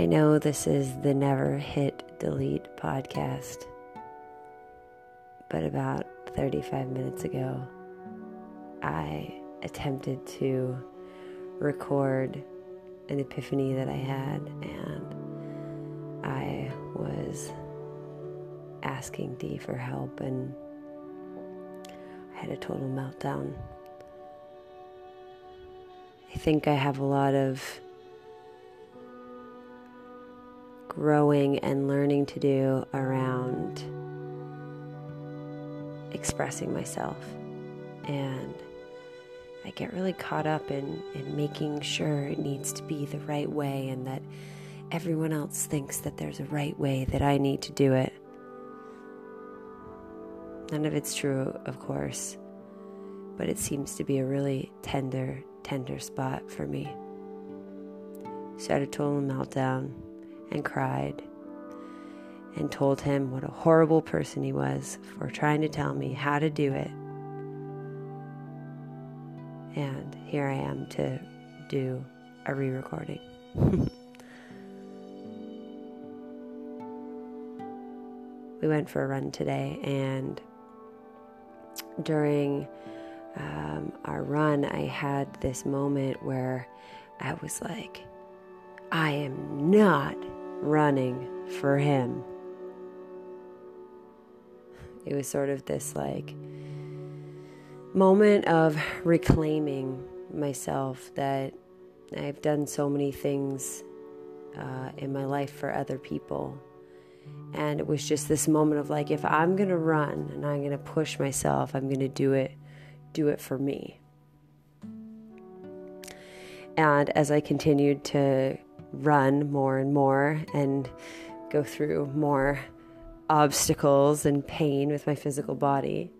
I know this is the Never Hit Delete podcast, but about 35 minutes ago, I attempted to record an epiphany that I had, and I was asking Dee for help, and I had a total meltdown. I think I have a lot of growing and learning to do around expressing myself. And I get really caught up in, in making sure it needs to be the right way and that everyone else thinks that there's a right way that I need to do it. None of it's true, of course, but it seems to be a really tender, tender spot for me. So I had a total meltdown and cried and told him what a horrible person he was for trying to tell me how to do it. And here I am to do a re recording. we went for a run today, and during um, our run, I had this moment where I was like, I am not running for him. It was sort of this like moment of reclaiming myself that I've done so many things uh, in my life for other people. And it was just this moment of like, if I'm going to run and I'm going to push myself, I'm going to do it, do it for me. And as I continued to run more and more and go through more obstacles and pain with my physical body,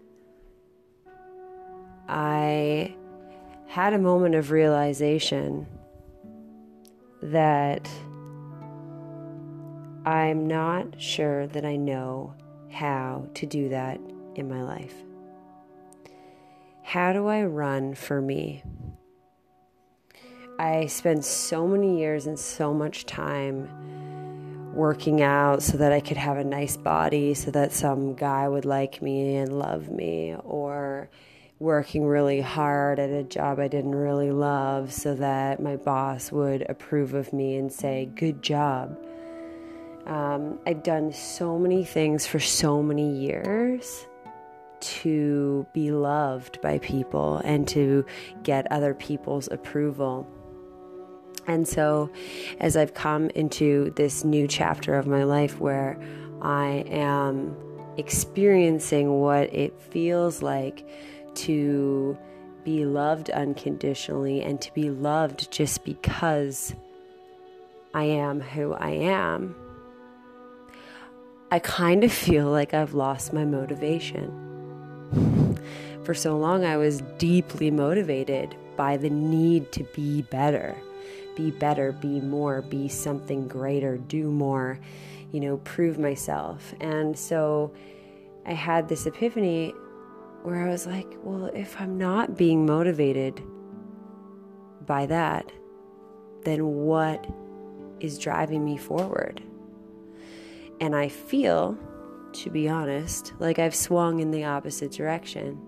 I had a moment of realization that I'm not sure that I know how to do that in my life. How do I run for me? I spent so many years and so much time working out so that I could have a nice body, so that some guy would like me and love me, or working really hard at a job I didn't really love so that my boss would approve of me and say, Good job. Um, I've done so many things for so many years to be loved by people and to get other people's approval. And so, as I've come into this new chapter of my life where I am experiencing what it feels like to be loved unconditionally and to be loved just because I am who I am, I kind of feel like I've lost my motivation. For so long, I was deeply motivated by the need to be better be better, be more, be something greater, do more, you know, prove myself. And so I had this epiphany where I was like, well, if I'm not being motivated by that, then what is driving me forward? And I feel, to be honest, like I've swung in the opposite direction.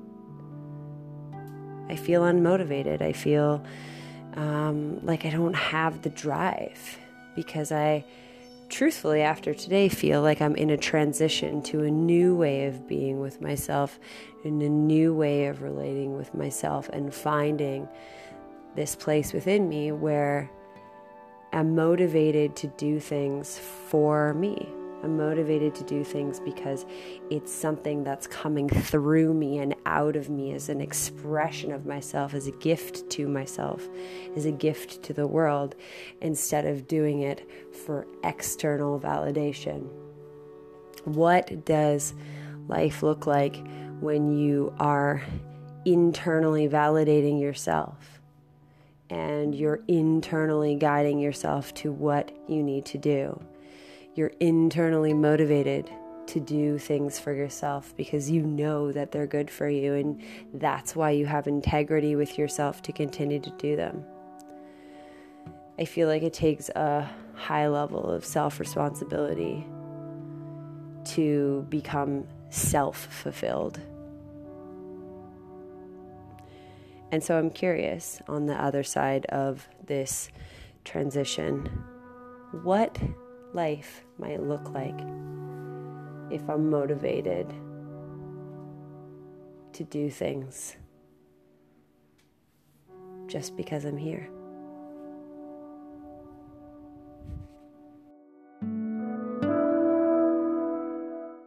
I feel unmotivated. I feel um, like I don't have the drive because I truthfully, after today, feel like I'm in a transition to a new way of being with myself, in a new way of relating with myself, and finding this place within me where I'm motivated to do things for me. I'm motivated to do things because it's something that's coming through me and out of me as an expression of myself, as a gift to myself, as a gift to the world, instead of doing it for external validation. What does life look like when you are internally validating yourself? And you're internally guiding yourself to what you need to do you're internally motivated to do things for yourself because you know that they're good for you, and that's why you have integrity with yourself to continue to do them. I feel like it takes a high level of self responsibility to become self fulfilled. And so I'm curious on the other side of this transition what life might look like if I'm motivated to do things just because I'm here.